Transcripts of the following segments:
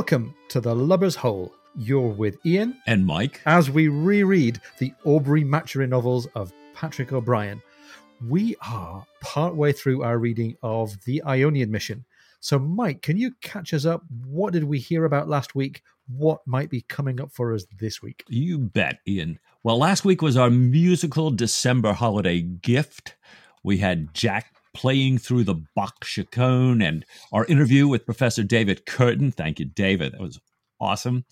Welcome to the Lubber's Hole. You're with Ian and Mike as we reread the Aubrey Maturin novels of Patrick O'Brian. We are partway through our reading of The Ionian Mission. So, Mike, can you catch us up? What did we hear about last week? What might be coming up for us this week? You bet, Ian. Well, last week was our musical December holiday gift. We had Jack playing through the Bach Chaconne and our interview with Professor David Curtin. Thank you, David. That was awesome.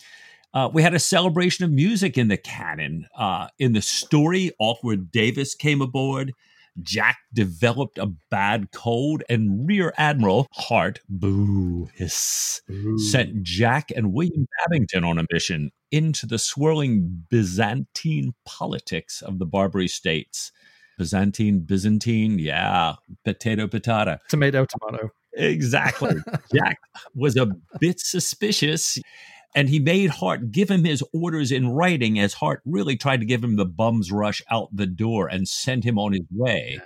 Uh, we had a celebration of music in the canon. Uh, in the story, Awkward Davis came aboard. Jack developed a bad cold, and Rear Admiral Hart, boo, hiss, sent Jack and William Babington on a mission into the swirling Byzantine politics of the Barbary states. Byzantine, Byzantine, yeah, potato, potato. Tomato, tomato. Exactly. Jack was a bit suspicious and he made Hart give him his orders in writing as Hart really tried to give him the bum's rush out the door and send him on his way.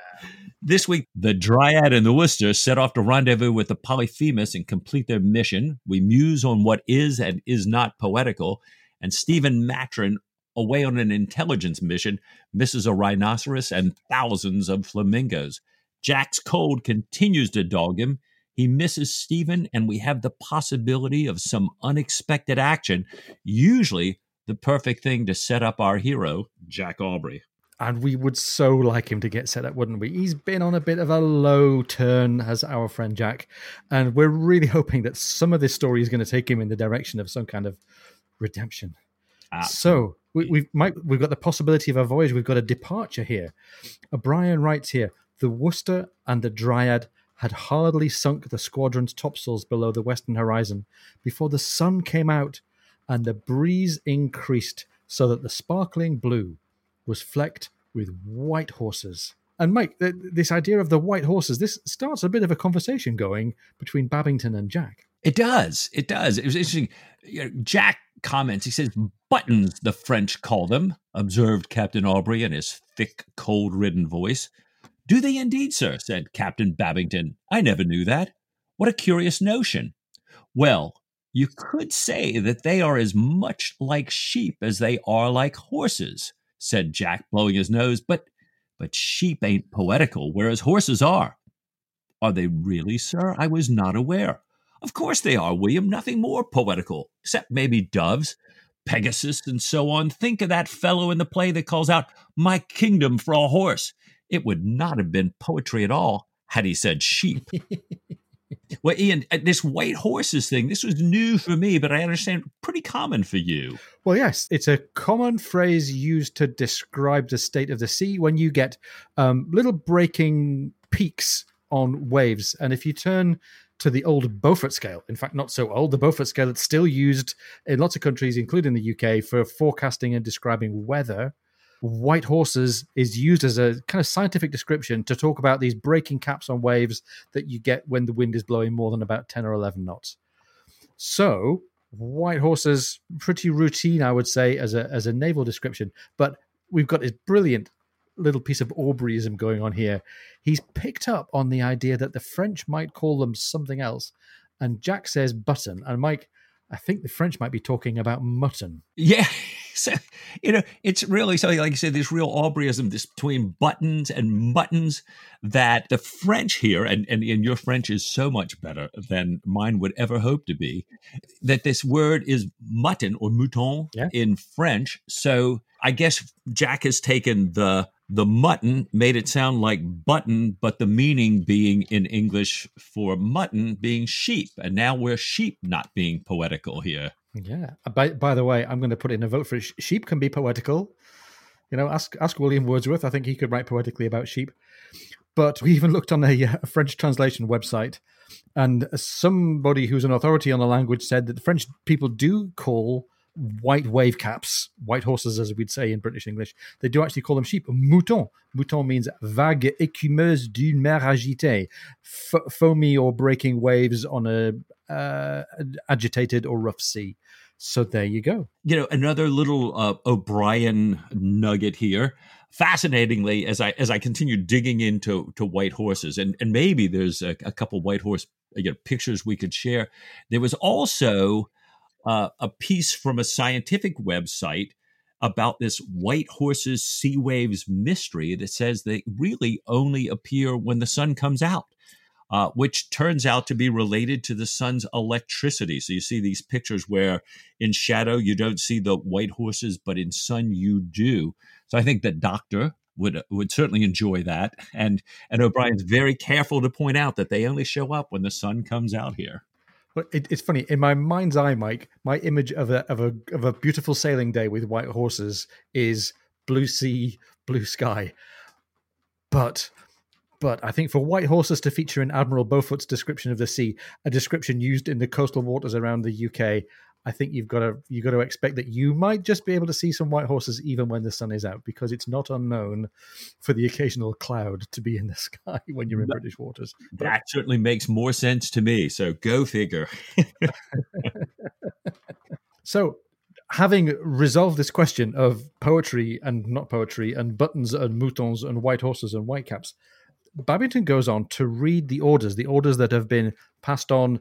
This week, the Dryad and the Worcester set off to rendezvous with the Polyphemus and complete their mission. We muse on what is and is not poetical, and Stephen Maturin away on an intelligence mission, misses a rhinoceros and thousands of flamingos. Jack's cold continues to dog him. He misses Stephen, and we have the possibility of some unexpected action, usually the perfect thing to set up our hero, Jack Aubrey. And we would so like him to get set up, wouldn't we? He's been on a bit of a low turn as our friend Jack. And we're really hoping that some of this story is going to take him in the direction of some kind of redemption. So we, we've Mike, we've got the possibility of a voyage. We've got a departure here. Uh, O'Brian writes here: the Worcester and the Dryad had hardly sunk the squadron's topsails below the western horizon before the sun came out and the breeze increased, so that the sparkling blue was flecked with white horses. And Mike, th- this idea of the white horses, this starts a bit of a conversation going between Babington and Jack. It does. It does. It was interesting. Jack comments. He says, Buttons, the French call them, observed Captain Aubrey in his thick, cold ridden voice. Do they indeed, sir? said Captain Babington. I never knew that. What a curious notion. Well, you could say that they are as much like sheep as they are like horses, said Jack, blowing his nose, but but sheep ain't poetical, whereas horses are. Are they really, sir? I was not aware. Of course they are, William. Nothing more poetical, except maybe doves, Pegasus, and so on. Think of that fellow in the play that calls out, My kingdom for a horse. It would not have been poetry at all had he said sheep. well, Ian, uh, this white horses thing, this was new for me, but I understand pretty common for you. Well, yes, it's a common phrase used to describe the state of the sea when you get um, little breaking peaks on waves. And if you turn to the old Beaufort scale. In fact, not so old. The Beaufort scale that's still used in lots of countries, including the UK, for forecasting and describing weather. White horses is used as a kind of scientific description to talk about these breaking caps on waves that you get when the wind is blowing more than about 10 or 11 knots. So, white horses, pretty routine, I would say, as a, as a naval description. But we've got this brilliant little piece of Aubreyism going on here. He's picked up on the idea that the French might call them something else. And Jack says button. And Mike, I think the French might be talking about mutton. Yeah. So, you know, it's really something, like you said, this real Aubreyism this between buttons and muttons that the French here, and, and, and your French is so much better than mine would ever hope to be, that this word is mutton or mouton yeah. in French. So I guess Jack has taken the the mutton made it sound like button, but the meaning being in English for mutton being sheep. And now we're sheep not being poetical here. Yeah. Uh, by, by the way, I'm going to put in a vote for. Sheep can be poetical. You know, ask ask William Wordsworth. I think he could write poetically about sheep. But we even looked on a, a French translation website, and somebody who's an authority on the language said that the French people do call white wave caps, white horses, as we'd say in British English. They do actually call them sheep. Mouton. Mouton means vague écumeuse d'une mer agitée, foamy or breaking waves on a uh, agitated or rough sea. So there you go. You know, another little uh, O'Brian nugget here. Fascinatingly, as I as I continue digging into to white horses, and and maybe there's a, a couple white horse you know, pictures we could share. There was also uh, a piece from a scientific website about this white horses sea waves mystery that says they really only appear when the sun comes out. Uh, which turns out to be related to the sun's electricity. So you see these pictures where in shadow you don't see the white horses, but in sun you do. So I think that Doctor would would certainly enjoy that, and and O'Brian's very careful to point out that they only show up when the sun comes out here. It, it's funny in my mind's eye, Mike. My image of a of a of a beautiful sailing day with white horses is blue sea, blue sky. But but I think for white horses to feature in Admiral Beaufort's description of the sea, a description used in the coastal waters around the UK, I think you've got to you've got to expect that you might just be able to see some white horses even when the sun is out, because it's not unknown for the occasional cloud to be in the sky when you're in that, British waters. But, that certainly makes more sense to me. So go figure. so having resolved this question of poetry and not poetry and buttons and moutons and white horses and white caps, Babington goes on to read the orders, the orders that have been passed on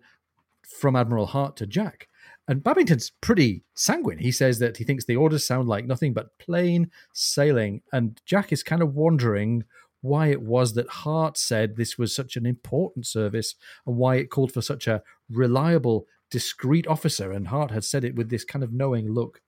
from Admiral Hart to Jack. And Babington's pretty sanguine. He says that he thinks the orders sound like nothing but plain sailing. And Jack is kind of wondering why it was that Hart said this was such an important service and why it called for such a reliable, discreet officer. And Hart had said it with this kind of knowing look.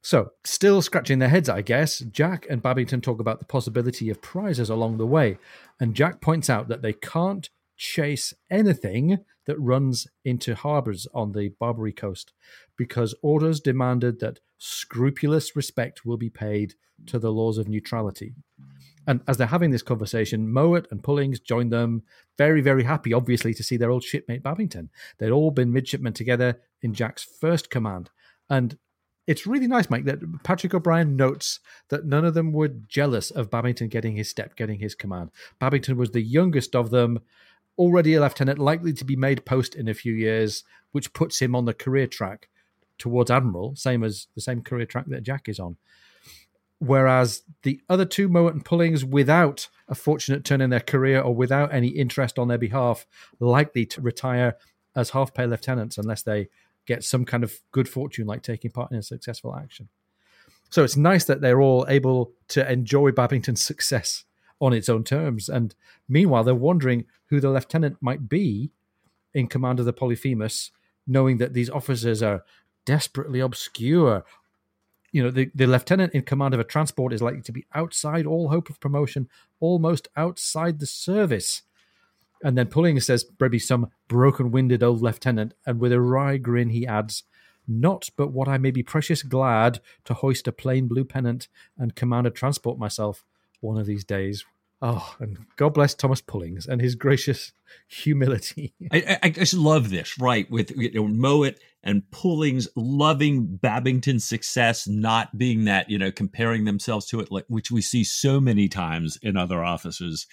So, still scratching their heads, I guess, Jack and Babington talk about the possibility of prizes along the way. And Jack points out that they can't chase anything that runs into harbors on the Barbary coast because orders demanded that scrupulous respect will be paid to the laws of neutrality. And as they're having this conversation, Mowat and Pullings join them, very, very happy, obviously, to see their old shipmate Babington. They'd all been midshipmen together in Jack's first command. And it's really nice, Mike, that Patrick O'Brian notes that none of them were jealous of Babington getting his step, getting his command. Babington was the youngest of them, already a lieutenant, likely to be made post in a few years, which puts him on the career track towards admiral, same as the same career track that Jack is on. Whereas the other two, Mowat and Pullings, without a fortunate turn in their career or without any interest on their behalf, likely to retire as half pay lieutenants unless they get some kind of good fortune, like taking part in a successful action. So it's nice that they're all able to enjoy Babington's success on its own terms. And meanwhile, they're wondering who the lieutenant might be in command of the Polyphemus, knowing that these officers are desperately obscure. You know, the, the lieutenant in command of a transport is likely to be outside all hope of promotion, almost outside the service. And then Pulling says, maybe some broken winded old lieutenant, and with a wry grin he adds, Not but what I may be precious glad to hoist a plain blue pennant and command a transport myself one of these days. Oh, and God bless Thomas Pullings and his gracious humility. I, I just love this, right? With you know, Mowat and Pullings loving Babington's success, not being that, you know, comparing themselves to it, like which we see so many times in other officers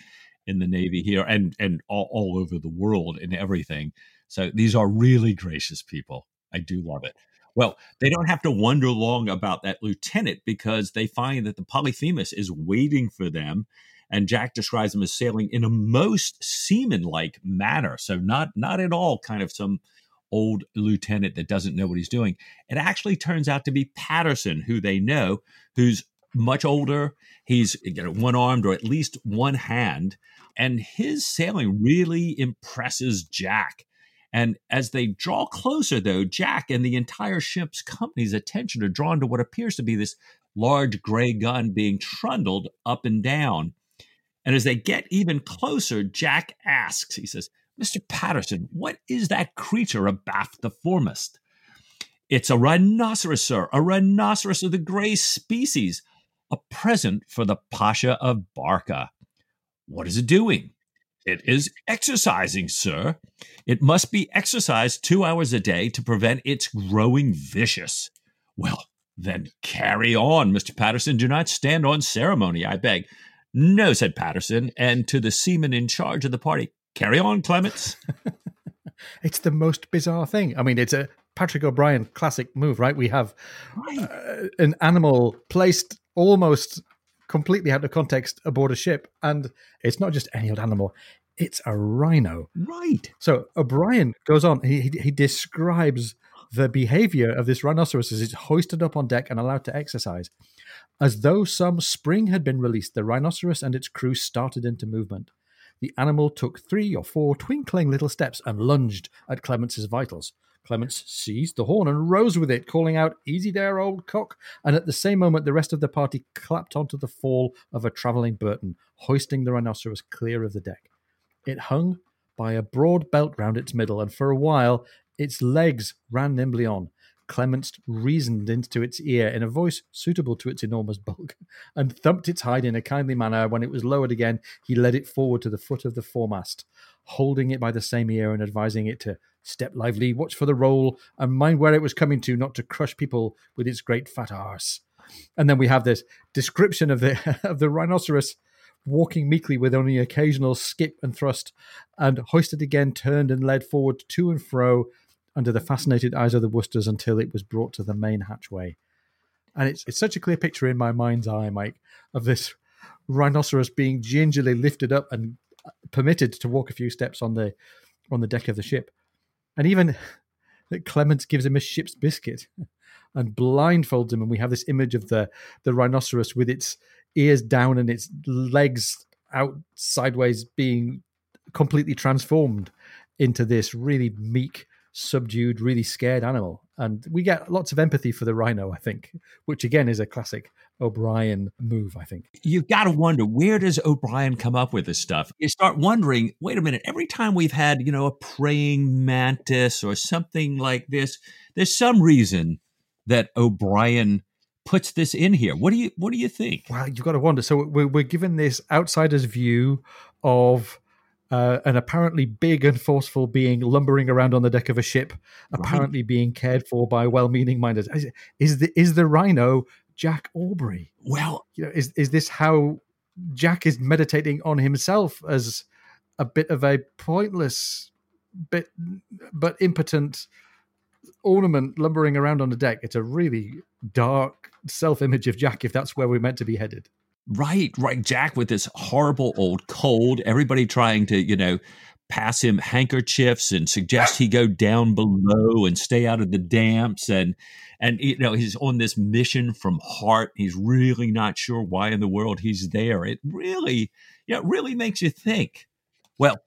in the Navy here and and all, all over the world and everything. So these are really gracious people. I do love it. Well, they don't have to wonder long about that lieutenant because they find that the Polyphemus is waiting for them. And Jack describes him as sailing in a most seaman-like manner. So not not at all kind of some old lieutenant that doesn't know what he's doing. It actually turns out to be Patterson, who they know, who's much older. He's you know, one armed or at least one hand. And his sailing really impresses Jack. And as they draw closer, though, Jack and the entire ship's company's attention are drawn to what appears to be this large gray gun being trundled up and down. And as they get even closer, Jack asks, he says, Mr. Patterson, what is that creature abaft the foremast? It's a rhinoceros, sir, a rhinoceros of the gray species, a present for the Pasha of Barca. What is it doing? It is exercising, sir. It must be exercised two hours a day to prevent its growing vicious. Well, then carry on, Mr. Patterson. Do not stand on ceremony, I beg. No, said Patterson, and to the seaman in charge of the party, carry on, Clements. it's the most bizarre thing. I mean, it's a Patrick O'Brian classic move, right? We have right. Uh, an animal placed almost completely out of context aboard a ship. And it's not just any old animal, It's a rhino. Right. So uh, O'Brian goes on. He, he, he describes the behavior of this rhinoceros as it's hoisted up on deck and allowed to exercise. As though some spring had been released, the rhinoceros and its crew started into movement. The animal took three or four twinkling little steps and lunged at Clemence's vitals. Clements seized the horn and rose with it, calling out, Easy there, old cock. And at the same moment, the rest of the party clapped onto the fall of a travelling Burton, hoisting the rhinoceros clear of the deck. It hung by a broad belt round its middle, and for a while its legs ran nimbly on. Clements reasoned into its ear in a voice suitable to its enormous bulk, and thumped its hide in a kindly manner. When it was lowered again, he led it forward to the foot of the foremast, holding it by the same ear and advising it to step lively, watch for the roll, and mind where it was coming to, not to crush people with its great fat arse. And then we have this description of the of the rhinoceros walking meekly with only occasional skip and thrust, and hoisted again, turned and led forward to and fro under the fascinated eyes of the Worcesters until it was brought to the main hatchway. And it's it's such a clear picture in my mind's eye, Mike, of this rhinoceros being gingerly lifted up and uh, permitted to walk a few steps on the on the deck of the ship and even that Clements gives him a ship's biscuit and blindfolds him, and we have this image of the the rhinoceros with its ears down and its legs out sideways, being completely transformed into this really meek, subdued, really scared animal. And we get lots of empathy for the rhino, I think, which again is a classic O'Brian move, I think. You've got to wonder where does O'Brian come up with this stuff? You start wondering, wait a minute, every time we've had, you know, a praying mantis or something like this, there's some reason that O'Brian puts this in here. What do you what do you think? Well, you've got to wonder. So we're, we're given this outsider's view of uh, an apparently big and forceful being lumbering around on the deck of a ship, apparently right. being cared for by well-meaning minded. Is, is the is the rhino Jack Aubrey? Well, you know, is is this how Jack is meditating on himself as a bit of a pointless, bit but impotent ornament lumbering around on the deck? It's a really dark self-image of Jack, if that's where we're meant to be headed. Right, right. Jack with this horrible old cold. Everybody trying to, you know, pass him handkerchiefs and suggest he go down below and stay out of the damps and and you know he's on this mission from Hart he's really not sure why in the world he's there it really yeah it really makes you think well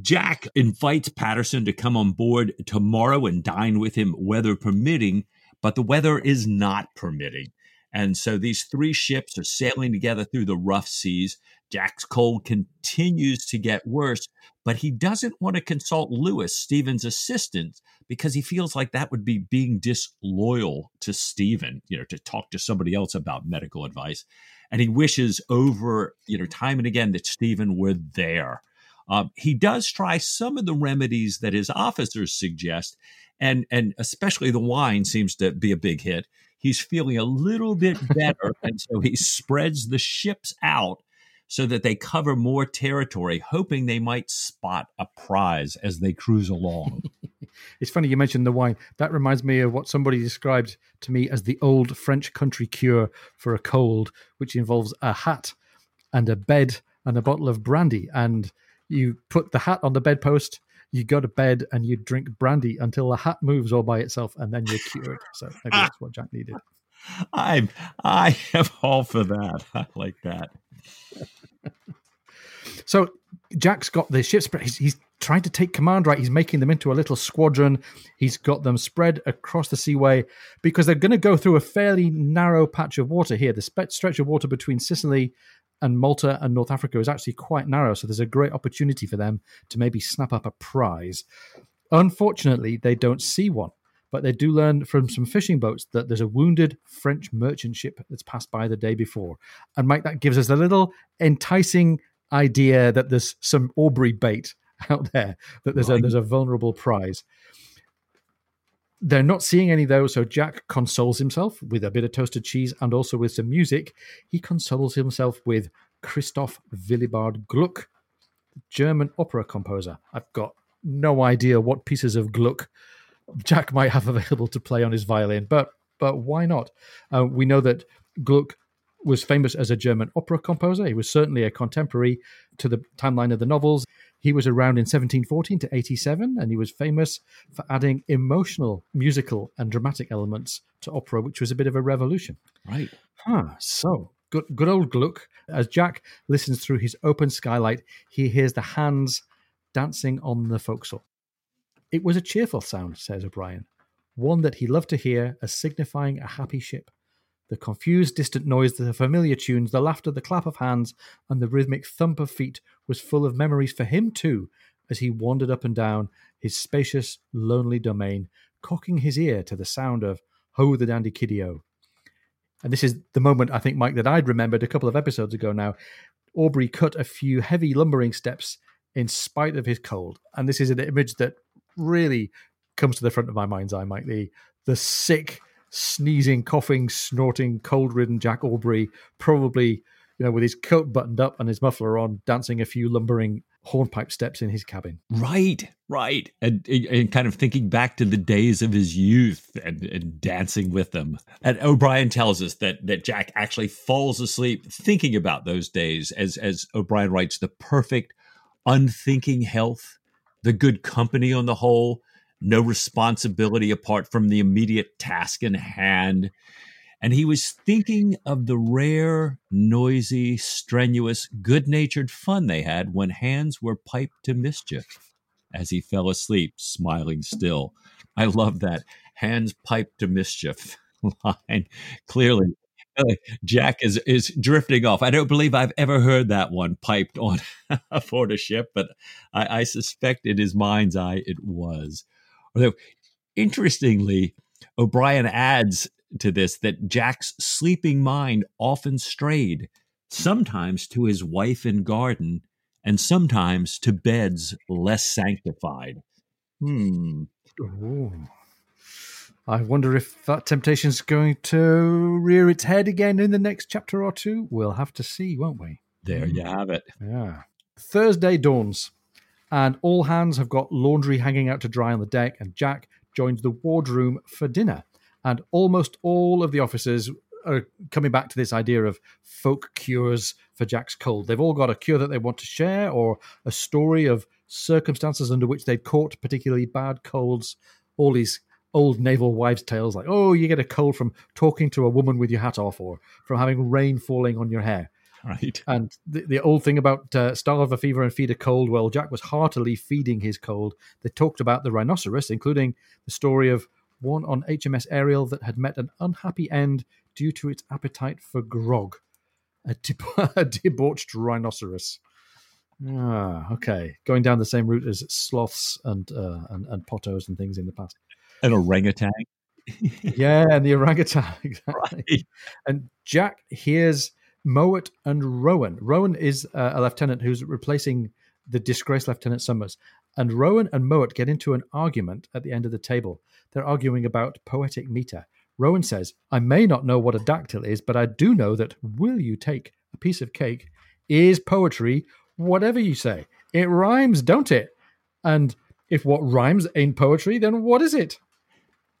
jack invites patterson to come on board tomorrow and dine with him weather permitting but the weather is not permitting and so these three ships are sailing together through the rough seas. Jack's cold continues to get worse, but he doesn't want to consult Lewis, Stephen's assistant, because he feels like that would be being disloyal to Stephen, you know, to talk to somebody else about medical advice. And he wishes over, you know, time and again that Stephen were there. Um, he does try some of the remedies that his officers suggest, and and especially the wine seems to be a big hit he's feeling a little bit better. and so he spreads the ships out so that they cover more territory, hoping they might spot a prize as they cruise along. it's funny you mentioned the wine. That reminds me of what somebody described to me as the old French country cure for a cold, which involves a hat and a bed and a bottle of brandy. And you put the hat on the bedpost, you go to bed and you drink brandy until the hat moves all by itself, and then you're cured. So maybe that's what Jack needed. I'm I am all for that. I like that. so Jack's got the ships. He's, he's trying to take command. Right, he's making them into a little squadron. He's got them spread across the seaway because they're going to go through a fairly narrow patch of water here. The stretch of water between Sicily and Malta and North Africa is actually quite narrow, so there's a great opportunity for them to maybe snap up a prize. Unfortunately, they don't see one, but they do learn from some fishing boats that there's a wounded French merchant ship that's passed by the day before. And Mike, that gives us a little enticing idea that there's some Aubrey bait out there, that there's a there's a vulnerable prize. They're not seeing any though, so Jack consoles himself with a bit of toasted cheese and also with some music. He consoles himself with Christoph Willibald Gluck, German opera composer. I've got no idea what pieces of Gluck Jack might have available to play on his violin, but but why not? Uh, we know that Gluck was famous as a German opera composer. He was certainly a contemporary to the timeline of the novels. He was around in 1714 to 87, and he was famous for adding emotional, musical, and dramatic elements to opera, which was a bit of a revolution. Right. Huh. So good, good old Gluck. As Jack listens through his open skylight, he hears the hands dancing on the forecastle. It was a cheerful sound, says O'Brian, one that he loved to hear as signifying a happy ship. The confused, distant noise, the familiar tunes, the laughter, the clap of hands, and the rhythmic thump of feet was full of memories for him too, as he wandered up and down his spacious, lonely domain, cocking his ear to the sound of Ho the Dandy Kiddie-O. And this is the moment I think, Mike, that I'd remembered a couple of episodes ago now. Aubrey cut a few heavy lumbering steps in spite of his cold. And this is an image that really comes to the front of my mind's eye, Mike. The the sick, sneezing, coughing, snorting, cold-ridden Jack Aubrey, probably you know with his coat buttoned up and his muffler on, dancing a few lumbering hornpipe steps in his cabin. Right, right. And, and kind of thinking back to the days of his youth and, and dancing with them. And O'Brian tells us that that Jack actually falls asleep thinking about those days as as O'Brian writes the perfect unthinking health, the good company on the whole, no responsibility apart from the immediate task in hand. And he was thinking of the rare, noisy, strenuous, good natured fun they had when hands were piped to mischief as he fell asleep, smiling still. I love that. Hands piped to mischief line. Clearly, Jack is is drifting off. I don't believe I've ever heard that one piped on aboard a ship, but I, I suspect in his mind's eye it was. Although, interestingly, O'Brian adds to this that Jack's sleeping mind often strayed, sometimes to his wife and garden, and sometimes to beds less sanctified. Hmm. Ooh. I wonder if that temptation is going to rear its head again in the next chapter or two. We'll have to see, won't we? There you have it. Yeah. Thursday dawns, and all hands have got laundry hanging out to dry on the deck, and Jack joins the wardroom for dinner. And almost all of the officers are coming back to this idea of folk cures for Jack's cold. They've all got a cure that they want to share, or a story of circumstances under which they'd caught particularly bad colds. All these old naval wives' tales like, oh, you get a cold from talking to a woman with your hat off or from having rain falling on your hair. Right. And the, the old thing about uh, starve a fever and feed a cold, well, Jack was heartily feeding his cold. They talked about the rhinoceros, including the story of one on HMS Ariel that had met an unhappy end due to its appetite for grog. A, a debauched rhinoceros. Ah, okay. Going down the same route as sloths and, uh, and and potos and things in the past an orangutan. yeah, and the orangutan. Exactly. Right. And Jack hears Mowat and Rowan. Rowan is uh, a lieutenant who's replacing the disgraced Lieutenant Somers. And Rowan and Mowat get into an argument at the end of the table. They're arguing about poetic meter. Rowan says, I may not know what a dactyl is, but I do know that will you take a piece of cake is poetry, whatever you say. It rhymes, don't it? And if what rhymes ain't poetry, then what is it?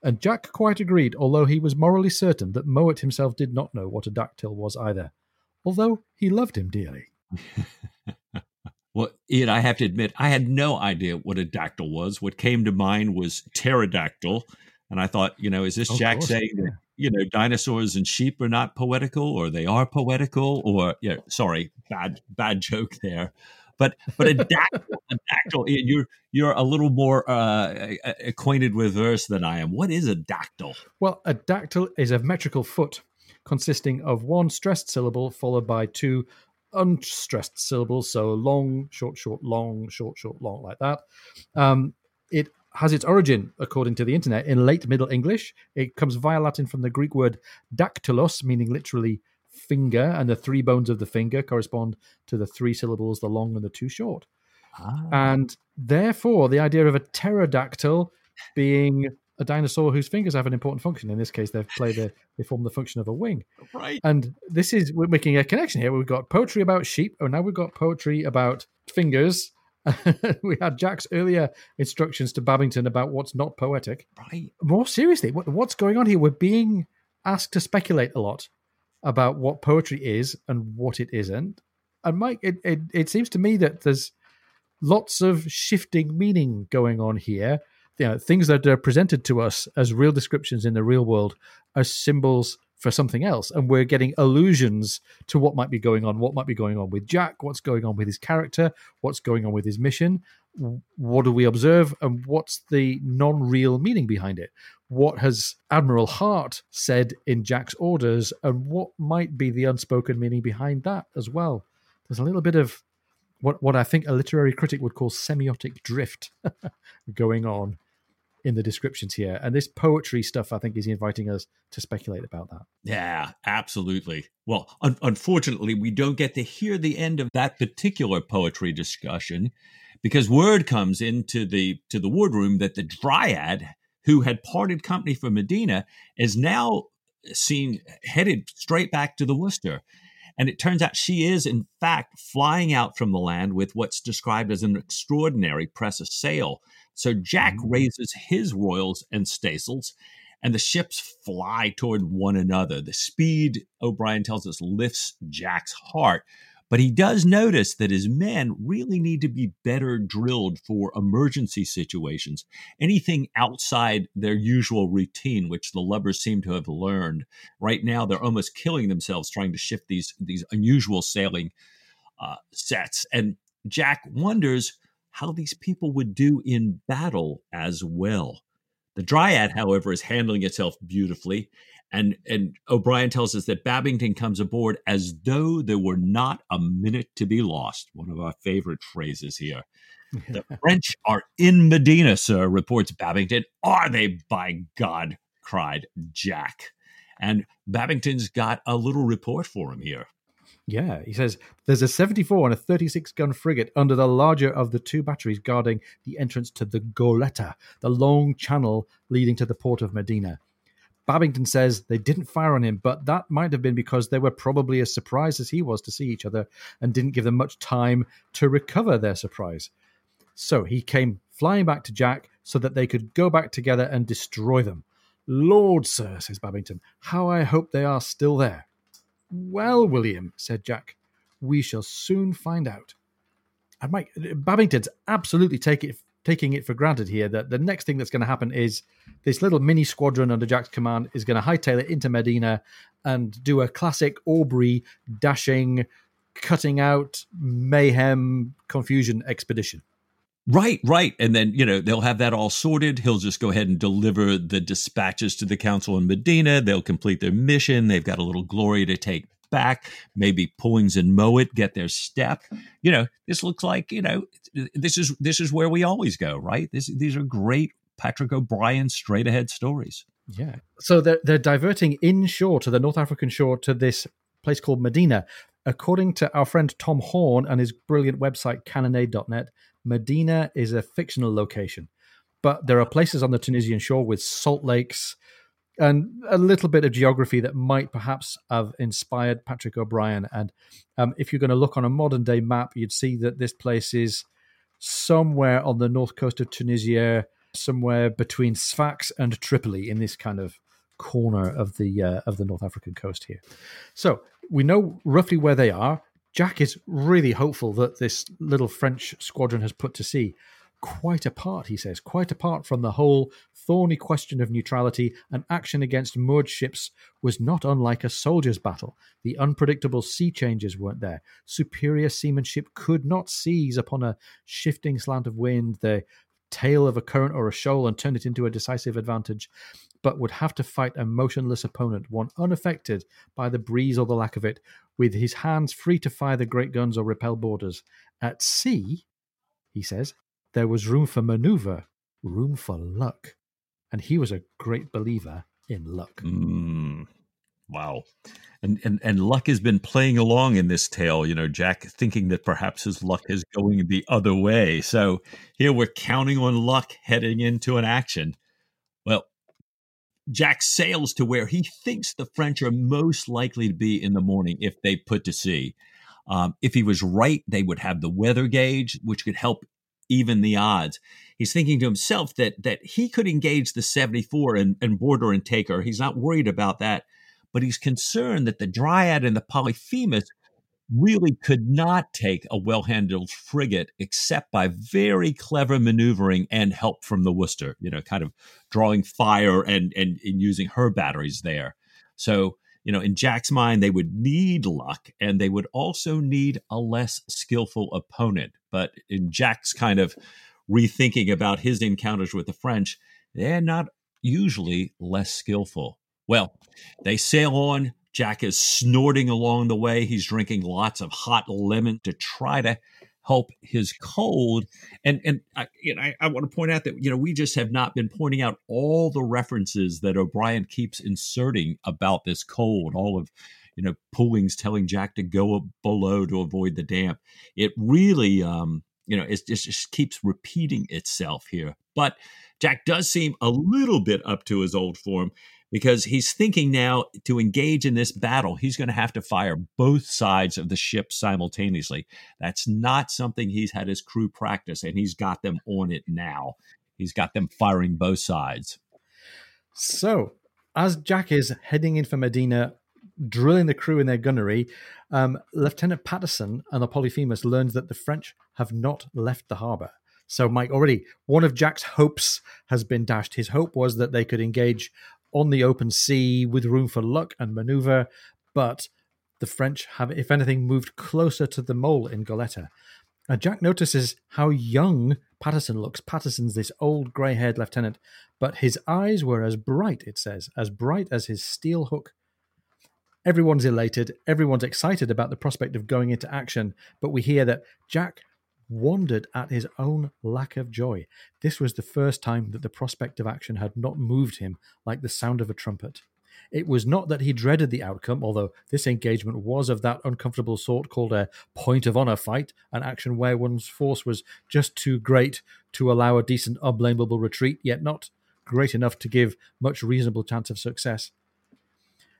And Jack quite agreed, although he was morally certain that Mowat himself did not know what a dactyl was either, although he loved him dearly. well, Ian, I have to admit, I had no idea what a dactyl was. What came to mind was pterodactyl. And I thought, you know, is this Jack course, saying yeah. that, you know, dinosaurs and sheep are not poetical or they are poetical or, yeah, sorry, bad, bad joke there. But but a dactyl, a dactyl, you're you're a little more uh, acquainted with verse than I am. What is a dactyl? Well, a dactyl is a metrical foot consisting of one stressed syllable followed by two unstressed syllables. So long, short, short, long, short, short, long, like that. Um, it has its origin, according to the internet, in late Middle English. It comes via Latin from the Greek word dactylos, meaning literally finger, and the three bones of the finger correspond to the three syllables, the long and the two short. Ah. And therefore, the idea of a pterodactyl being a dinosaur whose fingers have an important function. In this case, they play the they form the function of a wing. Right. And this is we're making a connection here. We've got poetry about sheep, and now we've got poetry about fingers. we had Jack's earlier instructions to Babington about what's not poetic. Right. More seriously, what, what's going on here? We're being asked to speculate a lot about what poetry is and what it isn't. And Mike, it, it, it seems to me that there's lots of shifting meaning going on here. You know, things that are presented to us as real descriptions in the real world are symbols for something else. And we're getting allusions to what might be going on, what might be going on with Jack, what's going on with his character, what's going on with his mission. What do we observe, and what's the non real meaning behind it? What has Admiral Hart said in Jack's orders, and what might be the unspoken meaning behind that as well? There's a little bit of what, what I think a literary critic would call semiotic drift going on in the descriptions here. And this poetry stuff, I think, is inviting us to speculate about that. Yeah, absolutely. Well, un- unfortunately, we don't get to hear the end of that particular poetry discussion because word comes into the to the wardroom that the dryad who had parted company from Medina is now seen headed straight back to the Worcester. And it turns out she is, in fact, flying out from the land with what's described as an extraordinary press of sail so Jack mm-hmm. raises his royals and staysails, and the ships fly toward one another. The speed, O'Brian tells us, lifts Jack's heart. But he does notice that his men really need to be better drilled for emergency situations, anything outside their usual routine, which the lubbers seem to have learned. Right now, they're almost killing themselves trying to shift these, these unusual sailing uh, sets. And Jack wonders how these people would do in battle as well. The Dryad, however, is handling itself beautifully. And, and O'Brian tells us that Babington comes aboard as though there were not a minute to be lost. One of our favorite phrases here. the French are in Medina, sir, reports Babington. Are they, by God? cried Jack. And Babington's got a little report for him here. Yeah, he says there's a 74 and a 36 gun frigate under the larger of the two batteries guarding the entrance to the Goleta, the long channel leading to the port of Medina. Babington says they didn't fire on him, but that might have been because they were probably as surprised as he was to see each other and didn't give them much time to recover their surprise. So he came flying back to Jack so that they could go back together and destroy them. Lord, sir, says Babington, how I hope they are still there. Well, William, said Jack, we shall soon find out. And Mike Babington's absolutely take it, taking it for granted here that the next thing that's going to happen is this little mini squadron under Jack's command is going to hightail it into Medina and do a classic Aubrey dashing, cutting out mayhem, confusion expedition. Right, right. And then, you know, they'll have that all sorted. He'll just go ahead and deliver the dispatches to the council in Medina. They'll complete their mission. They've got a little glory to take back. Maybe Pullings and Mowat get their step. You know, this looks like, you know, this is this is where we always go, right? This, these are great Patrick O'Brian straight ahead stories. Yeah. So they're, they're diverting inshore to the North African shore to this place called Medina. According to our friend Tom Horn and his brilliant website, cannonade.net, Medina is a fictional location, but there are places on the Tunisian shore with salt lakes and a little bit of geography that might perhaps have inspired Patrick O'Brian. And um, if you're going to look on a modern day map, you'd see that this place is somewhere on the north coast of Tunisia, somewhere between Sfax and Tripoli in this kind of corner of the uh, of the North African coast here. So we know roughly where they are. Jack is really hopeful that this little French squadron has put to sea quite apart, he says, quite apart from the whole thorny question of neutrality, an action against moored ships was not unlike a soldier's battle. The unpredictable sea changes weren't there. Superior seamanship could not seize upon a shifting slant of wind, the tail of a current or a shoal, and turn it into a decisive advantage but would have to fight a motionless opponent, one unaffected by the breeze or the lack of it, with his hands free to fire the great guns or repel boarders. At sea, he says, there was room for maneuver, room for luck. And he was a great believer in luck. Mm, wow. And, and and luck has been playing along in this tale, you know, Jack thinking that perhaps his luck is going the other way. So here we're counting on luck heading into an action. Well, Jack sails to where he thinks the French are most likely to be in the morning if they put to sea. Um, if he was right, they would have the weather gauge, which could help even the odds. He's thinking to himself that that he could engage the 74 and, and border and take her. He's not worried about that. But he's concerned that the Dryad and the Polyphemus really could not take a well handled frigate except by very clever maneuvering and help from the Worcester, you know, kind of drawing fire and, and, and using her batteries there. So, you know, in Jack's mind, they would need luck and they would also need a less skillful opponent. But in Jack's kind of rethinking about his encounters with the French, they're not usually less skillful. Well, they sail on Jack is snorting along the way. He's drinking lots of hot lemon to try to help his cold. And and I, you know, I, I, want to point out that you know we just have not been pointing out all the references that O'Brian keeps inserting about this cold. All of you know Pullings telling Jack to go below to avoid the damp. It really um, you know it just, just keeps repeating itself here. But Jack does seem a little bit up to his old form because he's thinking now to engage in this battle, he's going to have to fire both sides of the ship simultaneously. That's not something he's had his crew practice, and he's got them on it now. He's got them firing both sides. So, as Jack is heading in for Medina, drilling the crew in their gunnery, um, Lieutenant Patterson and the Polyphemus learns that the French have not left the harbor. So, Mike, already one of Jack's hopes has been dashed. His hope was that they could engage on the open sea with room for luck and maneuver, but the French have, if anything, moved closer to the mole in Goleta. And Jack notices how young Patterson looks. Patterson's this old grey haired lieutenant, but his eyes were as bright, it says, as bright as his steel hook. Everyone's elated, everyone's excited about the prospect of going into action, but we hear that Jack wondered at his own lack of joy. This was the first time that the prospect of action had not moved him like the sound of a trumpet. It was not that he dreaded the outcome, although this engagement was of that uncomfortable sort called a point of honor fight, an action where one's force was just too great to allow a decent, unblameable retreat, yet not great enough to give much reasonable chance of success.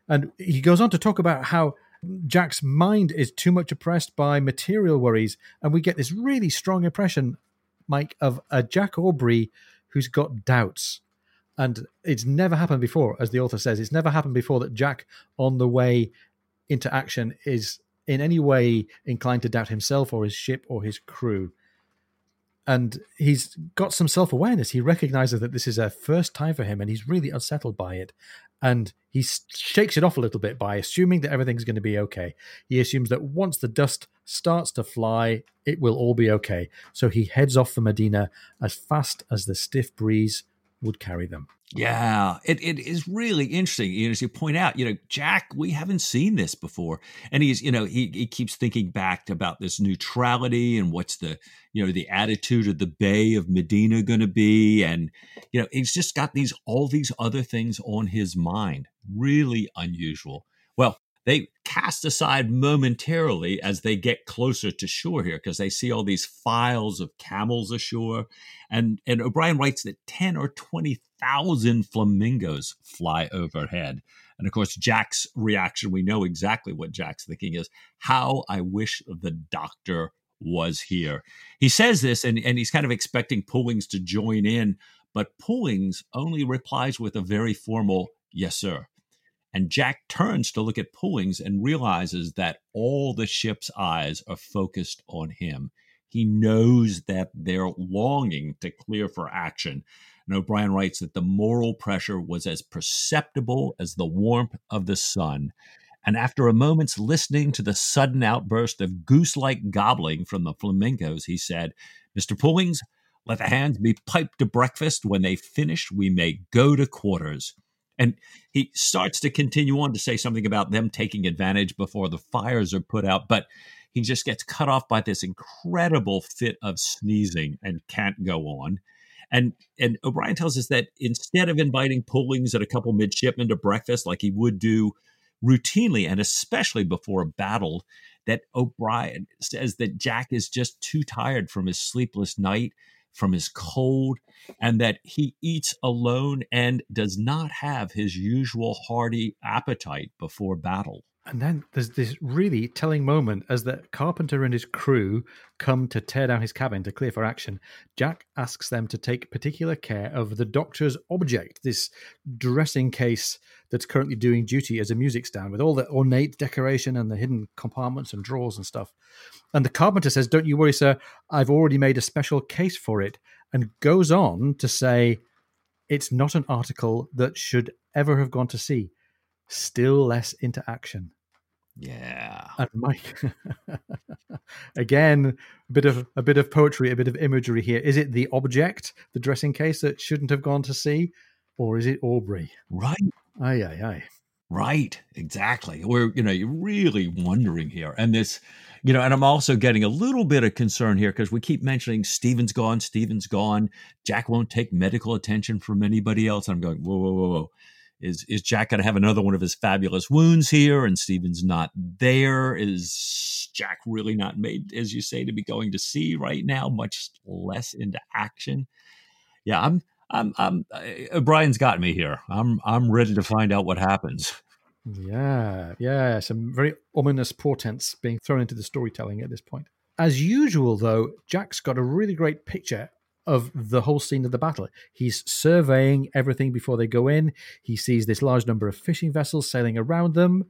And he goes on to talk about how Jack's mind is too much oppressed by material worries, and we get this really strong impression, Mike, of a Jack Aubrey who's got doubts. And it's never happened before, as the author says, it's never happened before that Jack, on the way into action, is in any way inclined to doubt himself or his ship or his crew. And he's got some self awareness. He recognizes that this is a first time for him and he's really unsettled by it and he shakes it off a little bit by assuming that everything's going to be okay. He assumes that once the dust starts to fly, it will all be okay. So he heads off for Medina as fast as the stiff breeze would carry them. Yeah, it, it is really interesting. You know, as you point out, you know, Jack, we haven't seen this before. And he's, you know, he, he keeps thinking back about this neutrality and what's the, you know, the attitude of the Bey of Medina going to be. And, you know, he's just got these, all these other things on his mind. Really unusual. They cast aside momentarily as they get closer to shore here because they see all these files of camels ashore. And and O'Brian writes that 10 or 20,000 flamingos fly overhead. And of course Jack's reaction we know exactly what Jack's thinking is. How I wish the doctor was here. He says this and and he's kind of expecting Pullings to join in but Pullings only replies with a very formal yes sir and Jack turns to look at Pullings and realizes that all the ship's eyes are focused on him. He knows that they're longing to clear for action. And O'Brian writes that the moral pressure was as perceptible as the warmth of the sun. And after a moment's listening to the sudden outburst of goose like gobbling from the flamingos, he said, Mr. Pullings, let the hands be piped to breakfast. When they finish, we may go to quarters. And he starts to continue on to say something about them taking advantage before the fires are put out, but he just gets cut off by this incredible fit of sneezing and can't go on. And and O'Brian tells us that instead of inviting Pullings and a couple midshipmen to breakfast like he would do routinely and especially before a battle, that O'Brian says that Jack is just too tired from his sleepless night from his cold, and that he eats alone and does not have his usual hearty appetite before battle. And then there's this really telling moment as the carpenter and his crew come to tear down his cabin to clear for action. Jack asks them to take particular care of the doctor's object, this dressing case that's currently doing duty as a music stand with all the ornate decoration and the hidden compartments and drawers and stuff. And the carpenter says, Don't you worry, sir, I've already made a special case for it, and goes on to say, It's not an article that should ever have gone to sea still less into action. Yeah. And Mike, again, a bit of a bit of poetry, a bit of imagery here. Is it the object, the dressing case that shouldn't have gone to sea, or is it Aubrey? Right. Aye, aye, aye. Right. Exactly. We're you know you're really wondering here, and this, you know, and I'm also getting a little bit of concern here because we keep mentioning Stephen's gone, Stephen's gone. Jack won't take medical attention from anybody else. I'm going whoa, whoa, whoa, whoa is is Jack going to have another one of his fabulous wounds here, and Stephen's not there? Is Jack really not made, as you say, to be going to sea right now? Much less into action. Yeah, I'm. I'm. I'm. Uh, Brian's got me here. I'm. I'm ready to find out what happens. Yeah, yeah. Some very ominous portents being thrown into the storytelling at this point. As usual, though, Jack's got a really great picture of the whole scene of the battle. He's surveying everything before they go in. He sees this large number of fishing vessels sailing around them.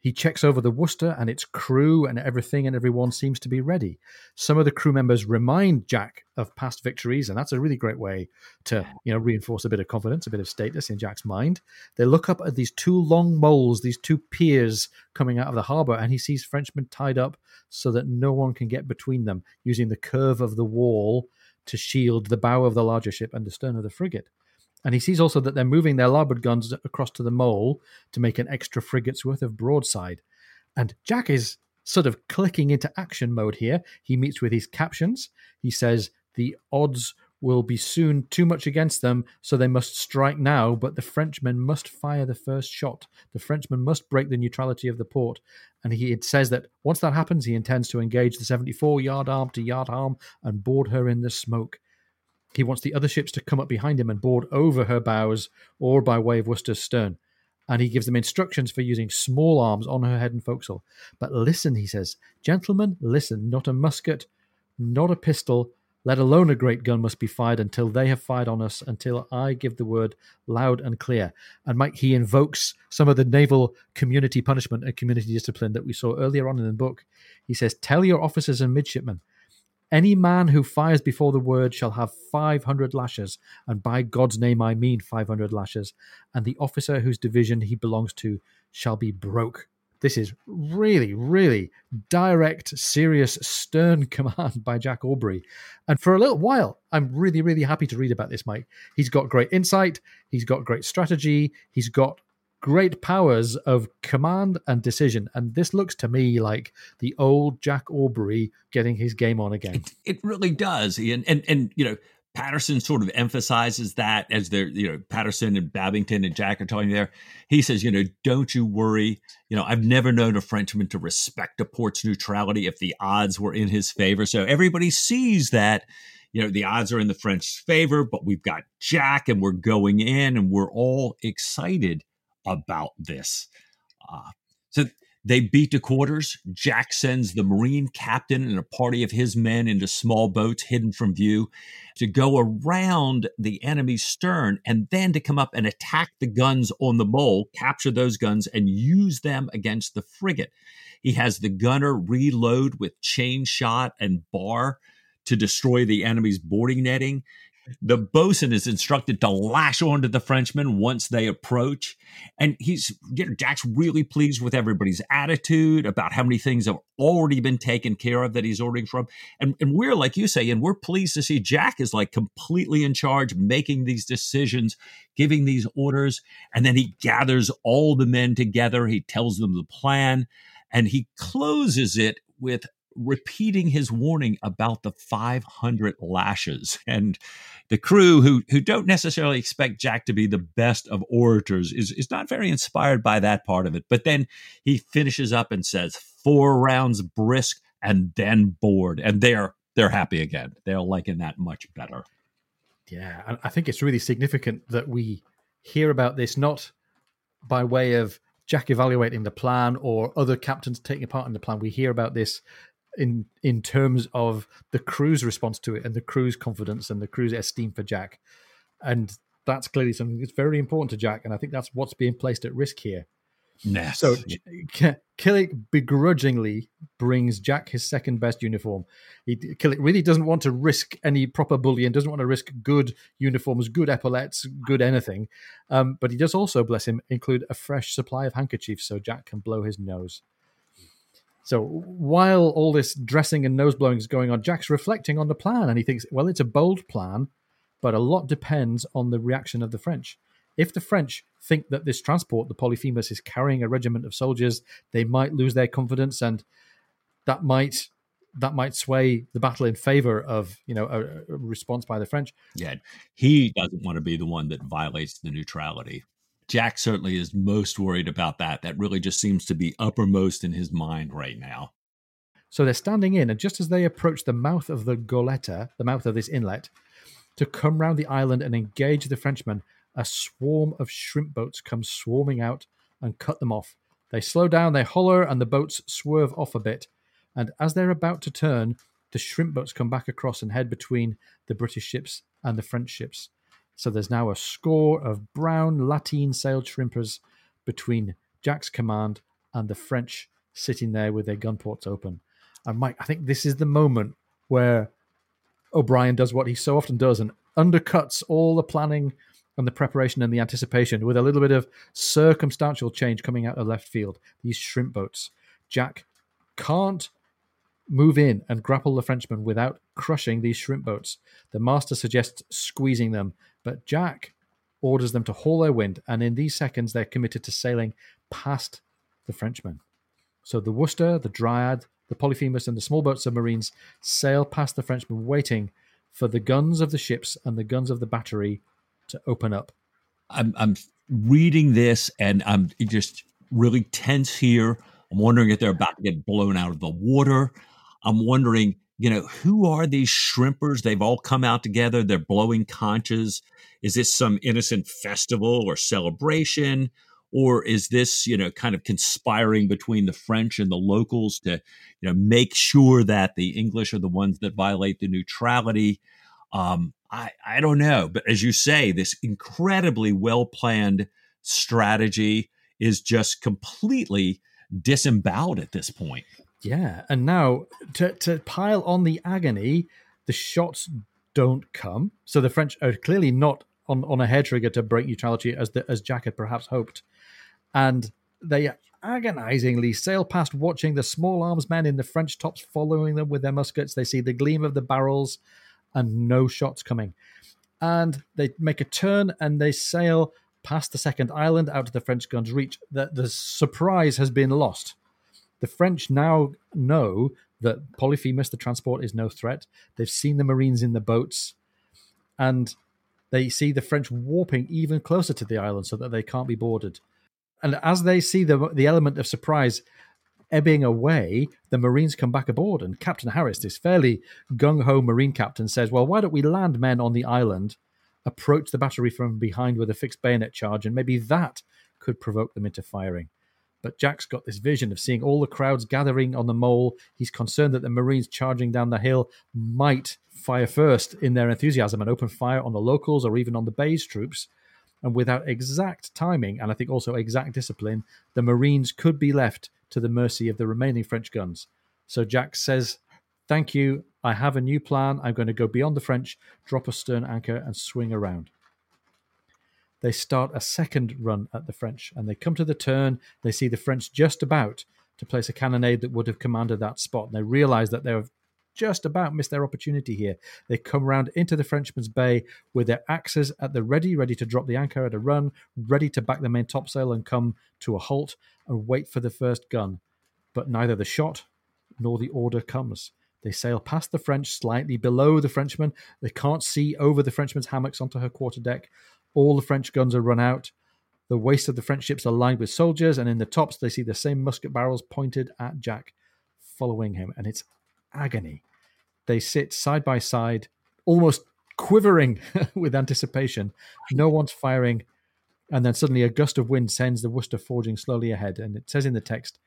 He checks over the Worcester and its crew, and everything and everyone seems to be ready. Some of the crew members remind Jack of past victories, and that's a really great way to you know reinforce a bit of confidence, a bit of status in Jack's mind. They look up at these two long moles, these two piers coming out of the harbor, and he sees Frenchmen tied up so that no one can get between them using the curve of the wall to shield the bow of the larger ship and the stern of the frigate. And he sees also that they're moving their larboard guns across to the mole to make an extra frigate's worth of broadside. And Jack is sort of clicking into action mode here. He meets with his captions. He says the odds will be soon too much against them, so they must strike now, but the Frenchmen must fire the first shot. The Frenchmen must break the neutrality of the port. And he says that once that happens, he intends to engage the 74 yard arm to yard arm and board her in the smoke. He wants the other ships to come up behind him and board over her bows or by way of Worcester's stern. And he gives them instructions for using small arms on her head and forecastle. But listen, he says, gentlemen, listen, not a musket, not a pistol, let alone a great gun must be fired until they have fired on us, until I give the word loud and clear. And Mike, he invokes some of the naval community punishment and community discipline that we saw earlier on in the book. He says, Tell your officers and midshipmen, any man who fires before the word shall have 500 lashes, and by God's name I mean 500 lashes, and the officer whose division he belongs to shall be broke this is really, really direct, serious, stern command by Jack Aubrey. And for a little while, I'm really, really happy to read about this, Mike. He's got great insight, he's got great strategy, he's got great powers of command and decision. And this looks to me like the old Jack Aubrey getting his game on again. It, it really does. And, and, and, you know, Patterson sort of emphasizes that as they're, you know, Patterson and Babbington and Jack are talking there. He says, you know, don't you worry. You know, I've never known a Frenchman to respect a port's neutrality if the odds were in his favor. So everybody sees that, you know, the odds are in the French favor, but we've got Jack and we're going in and we're all excited about this. Uh, so they beat the quarters. Jack sends the Marine captain and a party of his men into small boats hidden from view to go around the enemy's stern and then to come up and attack the guns on the mole, capture those guns, and use them against the frigate. He has the gunner reload with chain shot and bar to destroy the enemy's boarding netting. The bosun is instructed to lash onto the Frenchman once they approach. And he's, you know, Jack's really pleased with everybody's attitude about how many things have already been taken care of that he's ordering from. And, and we're, like you say, and we're pleased to see Jack is like completely in charge, making these decisions, giving these orders. And then he gathers all the men together. He tells them the plan and he closes it with repeating his warning about the 500 lashes. And the crew who who don't necessarily expect Jack to be the best of orators is is not very inspired by that part of it. But then he finishes up and says four rounds brisk and then board and they're they're happy again. They're liking that much better. Yeah and i think it's really significant that we hear about this not by way of Jack evaluating the plan or other captains taking part in the plan. We hear about this in in terms of the crew's response to it and the crew's confidence and the crew's esteem for Jack. And that's clearly something that's very important to Jack. And I think that's what's being placed at risk here. Yes. So Killick begrudgingly brings Jack his second best uniform. He Killick really doesn't want to risk any proper bullion, doesn't want to risk good uniforms, good epaulets, good anything. Um, but he does also, bless him, include a fresh supply of handkerchiefs so Jack can blow his nose. So while all this dressing and nose blowing is going on, Jack's reflecting on the plan and he thinks, well, it's a bold plan, but a lot depends on the reaction of the French. If the French think that this transport, the Polyphemus, is carrying a regiment of soldiers, they might lose their confidence, and that might that might sway the battle in favor of you know a, a response by the French. Yeah, he doesn't want to be the one that violates the neutrality. Jack certainly is most worried about that. That really just seems to be uppermost in his mind right now. So they're standing in, and just as they approach the mouth of the Goletta, the mouth of this inlet, to come round the island and engage the Frenchmen, a swarm of shrimp boats come swarming out and cut them off. They slow down, they holler, and the boats swerve off a bit. And as they're about to turn, the shrimp boats come back across and head between the British ships and the French ships. So there's now a score of brown lateen sailed shrimpers between Jack's command and the French sitting there with their gun ports open. And Mike, I think this is the moment where O'Brian does what he so often does and undercuts all the planning and the preparation and the anticipation with a little bit of circumstantial change coming out of left field. These shrimp boats. Jack can't move in and grapple the Frenchman without crushing these shrimp boats. The master suggests squeezing them, but Jack orders them to haul their wind, and in these seconds they're committed to sailing past the Frenchmen. So the Worcester, the Dryad, the Polyphemus, and the small boat submarines sail past the Frenchmen, waiting for the guns of the ships and the guns of the battery to open up. I'm, I'm reading this and I'm just really tense here. I'm wondering if they're about to get blown out of the water. I'm wondering, you know, who are these shrimpers? They've all come out together. They're blowing conches. Is this some innocent festival or celebration? Or is this, you know, kind of conspiring between the French and the locals to, you know, make sure that the English are the ones that violate the neutrality? Um, I, I don't know. But as you say, this incredibly well planned strategy is just completely disemboweled at this point. Yeah. And now to, to pile on the agony, the shots don't come. So the French are clearly not on, on a hair trigger to break neutrality as the, as Jack had perhaps hoped. And they agonizingly sail past, watching the small arms men in the French tops following them with their muskets. They see the gleam of the barrels and no shots coming. And they make a turn and they sail past the second island out to the French guns' reach. The, the surprise has been lost. The French now know that Polyphemus, the transport, is no threat. They've seen the Marines in the boats, and they see the French warping even closer to the island so that they can't be boarded. And as they see the the element of surprise ebbing away, the Marines come back aboard, and Captain Harris, this fairly gung ho Marine captain, says, Well, why don't we land men on the island, approach the battery from behind with a fixed bayonet charge, and maybe that could provoke them into firing. But Jack's got this vision of seeing all the crowds gathering on the mole. He's concerned that the Marines charging down the hill might fire first in their enthusiasm and open fire on the locals or even on the Bey's troops. And without exact timing, and I think also exact discipline, the Marines could be left to the mercy of the remaining French guns. So Jack says, Thank you. I have a new plan. I'm going to go beyond the French, drop a stern anchor, and swing around. They start a second run at the French, and they come to the turn. They see the French just about to place a carronade that would have commanded that spot. And they realize that they've just about missed their opportunity here. They come round into the Frenchman's Bay with their axes at the ready, ready to drop the anchor at a run, ready to back the main topsail and come to a halt and wait for the first gun. But neither the shot nor the order comes. They sail past the French, slightly below the Frenchman. They can't see over the Frenchman's hammocks onto her quarterdeck. All the French guns are run out. The waist of the French ships are lined with soldiers, and in the tops they see the same musket barrels pointed at Jack, following him. And it's agony. They sit side by side, almost quivering with anticipation. No one's firing And then suddenly a gust of wind sends the Worcester forging slowly ahead. And it says in the text,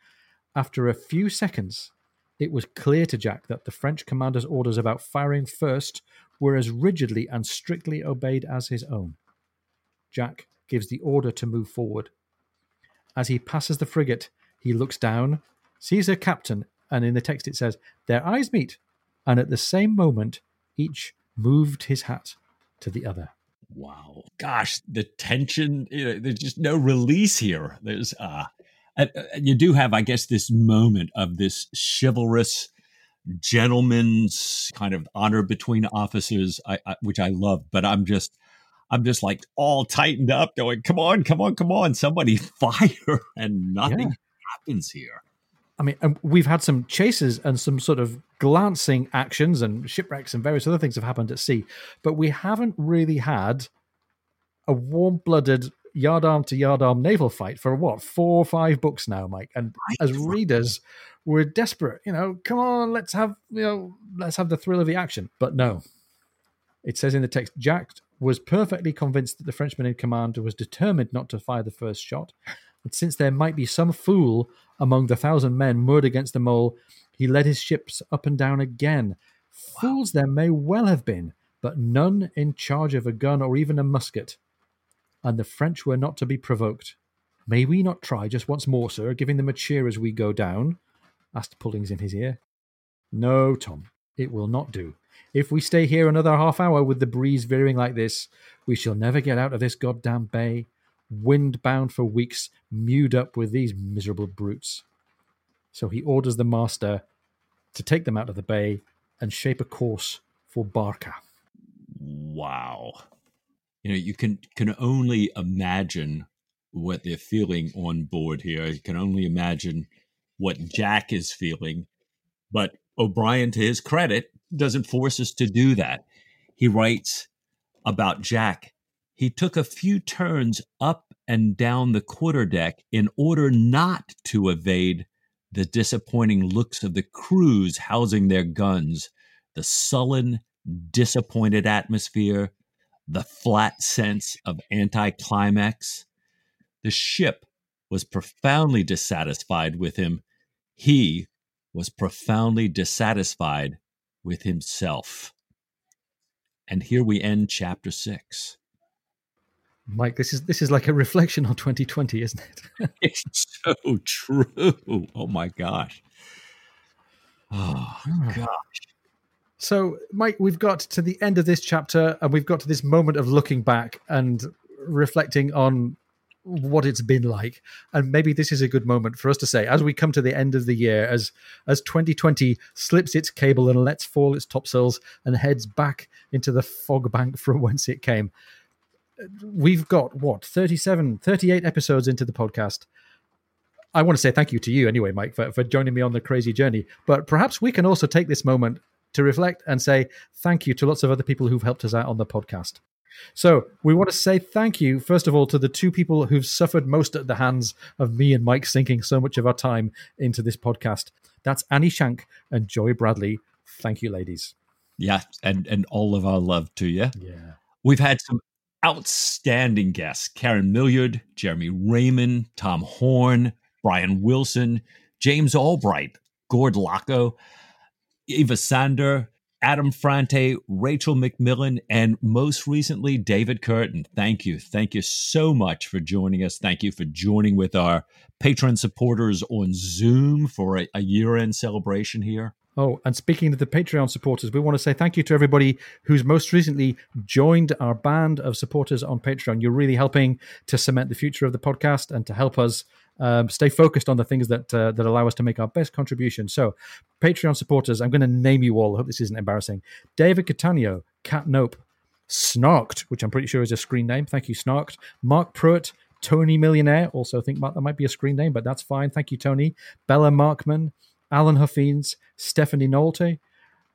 after a few seconds, it was clear to Jack that the French commander's orders about firing first were as rigidly and strictly obeyed as his own. Jack gives the order to move forward. As he passes the frigate, he looks down, sees her captain, and in the text it says, Their eyes meet, and at the same moment, each moved his hat to the other. Wow. Gosh, the tension, you know, there's just no release here. There's, uh, and, you do have, I guess, this moment of this chivalrous gentleman's kind of honor between officers, I, I, which I love, but I'm just, I'm just like all tightened up, going, "Come on, come on, come on! Somebody fire!" And nothing yeah. happens here. I mean, we've had some chases and some sort of glancing actions and shipwrecks and various other things have happened at sea, but we haven't really had a warm-blooded yardarm to yardarm naval fight for what four or five books now, Mike. And as readers, we're desperate. You know, come on, let's have you know, let's have the thrill of the action. But no, it says in the text, Jack was perfectly convinced that the Frenchman in command was determined not to fire the first shot. And since there might be some fool among the thousand men moored against the mole, he led his ships up and down again. Wow. Fools there may well have been, but none in charge of a gun or even a musket. And the French were not to be provoked. May we not try just once more, sir, giving them a cheer as we go down? asked Pullings in his ear. No, Tom, it will not do. If we stay here another half hour with the breeze veering like this, we shall never get out of this goddamn bay, wind bound for weeks, mewed up with these miserable brutes. So he orders the master to take them out of the bay and shape a course for Barca. Wow. You know, you can can only imagine what they're feeling on board here. You can only imagine what Jack is feeling. But O'Brian, to his credit, doesn't force us to do that. He writes about Jack. He took a few turns up and down the quarterdeck in order not to evade the disappointing looks of the crews housing their guns, the sullen, disappointed atmosphere, the flat sense of anticlimax. The ship was profoundly dissatisfied with him. He was profoundly dissatisfied with himself. And here we end chapter six. Mike, this is this is like a reflection on 2020, isn't it? it's so true. Oh my gosh. Oh gosh. So, Mike, we've got to the end of this chapter and we've got to this moment of looking back and reflecting on what it's been like. And maybe this is a good moment for us to say as we come to the end of the year as as 2020 slips its cable and lets fall its topsails and heads back into the fog bank from whence it came. We've got what 37 38 episodes into the podcast. I want to say thank you to you anyway mike for, for joining me on the crazy journey. But perhaps we can also take this moment to reflect and say thank you to lots of other people who've helped us out on the podcast so we want to say thank you, first of all, to the two people who've suffered most at the hands of me and Mike sinking so much of our time into this podcast. That's Annie Shank and Joy Bradley. Thank you, ladies. Yeah, and and all of our love to you. Yeah. We've had some outstanding guests Karen Millyard, Jeremy Raymond, Tom Horn, Brian Wilson, James Albright, Gord Locko, Eva Sander, Adam Frante, Rachel McMillan, and most recently, David Curtin. Thank you. Thank you so much for joining us. Thank you for joining with our Patreon supporters on Zoom for a, a year end celebration here. Oh, and speaking of the Patreon supporters, we want to say thank you to everybody who's most recently joined our band of supporters on Patreon. You're really helping to cement the future of the podcast and to help us um, stay focused on the things that uh, that allow us to make our best contribution. So, Patreon supporters, I'm going to name you all. I hope this isn't embarrassing. David Catania, Cat Nope, Snarked, which I'm pretty sure is a screen name. Thank you, Snarked. Mark Pruitt, Tony Millionaire. Also, think that might be a screen name, but that's fine. Thank you, Tony. Bella Markman, Alan Huffines, Stephanie Nolte,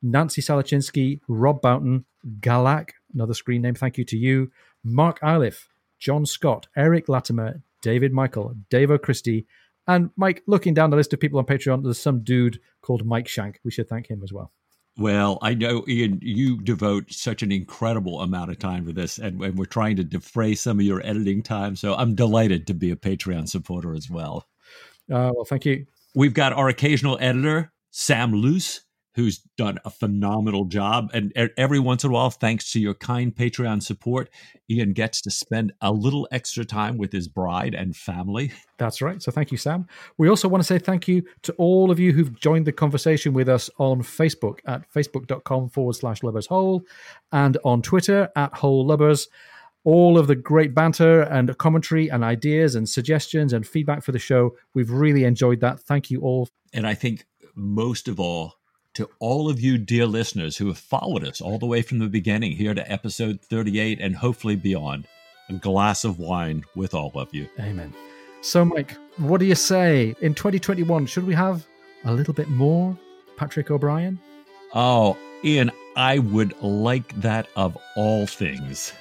Nancy Salachinsky, Rob Boughton, Galak, another screen name. Thank you to you. Mark Iliff, John Scott, Eric Latimer, David Michael, Dave O'Christie, and Mike, looking down the list of people on Patreon, there's some dude called Mike Shank. We should thank him as well. Well, I know, Ian, you devote such an incredible amount of time to this, and, and, we're trying to defray some of your editing time. So I'm delighted to be a Patreon supporter as well. Uh, well, thank you. We've got our occasional editor, Sam Luce, who's done a phenomenal job. And every once in a while, thanks to your kind Patreon support, Ian gets to spend a little extra time with his bride and family. That's right. So thank you, Sam. We also want to say thank you to all of you who've joined the conversation with us on Facebook at facebook.com forward slash lubbers hole and on Twitter at whole lubbers all of the great banter and commentary and ideas and suggestions and feedback for the show. We've really enjoyed that. Thank you all. And I think most of all, to all of you, dear listeners, who have followed us all the way from the beginning here to episode 38 and hopefully beyond. A glass of wine with all of you. Amen. So, Mike, what do you say? In 2021, should we have a little bit more Patrick O'Brian? Oh, Ian, I would like that of all things.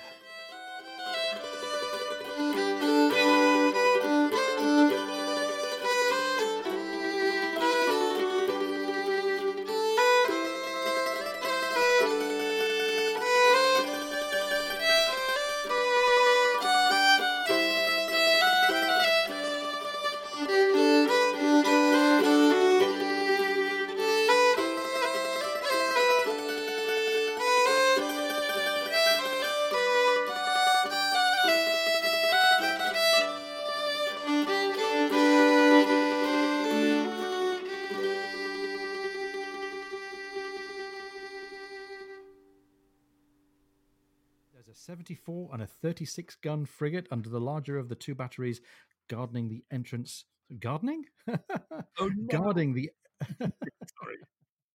36 gun frigate under the larger of the two batteries, gardening the entrance. Gardening? Oh, no. Guarding the. Sorry.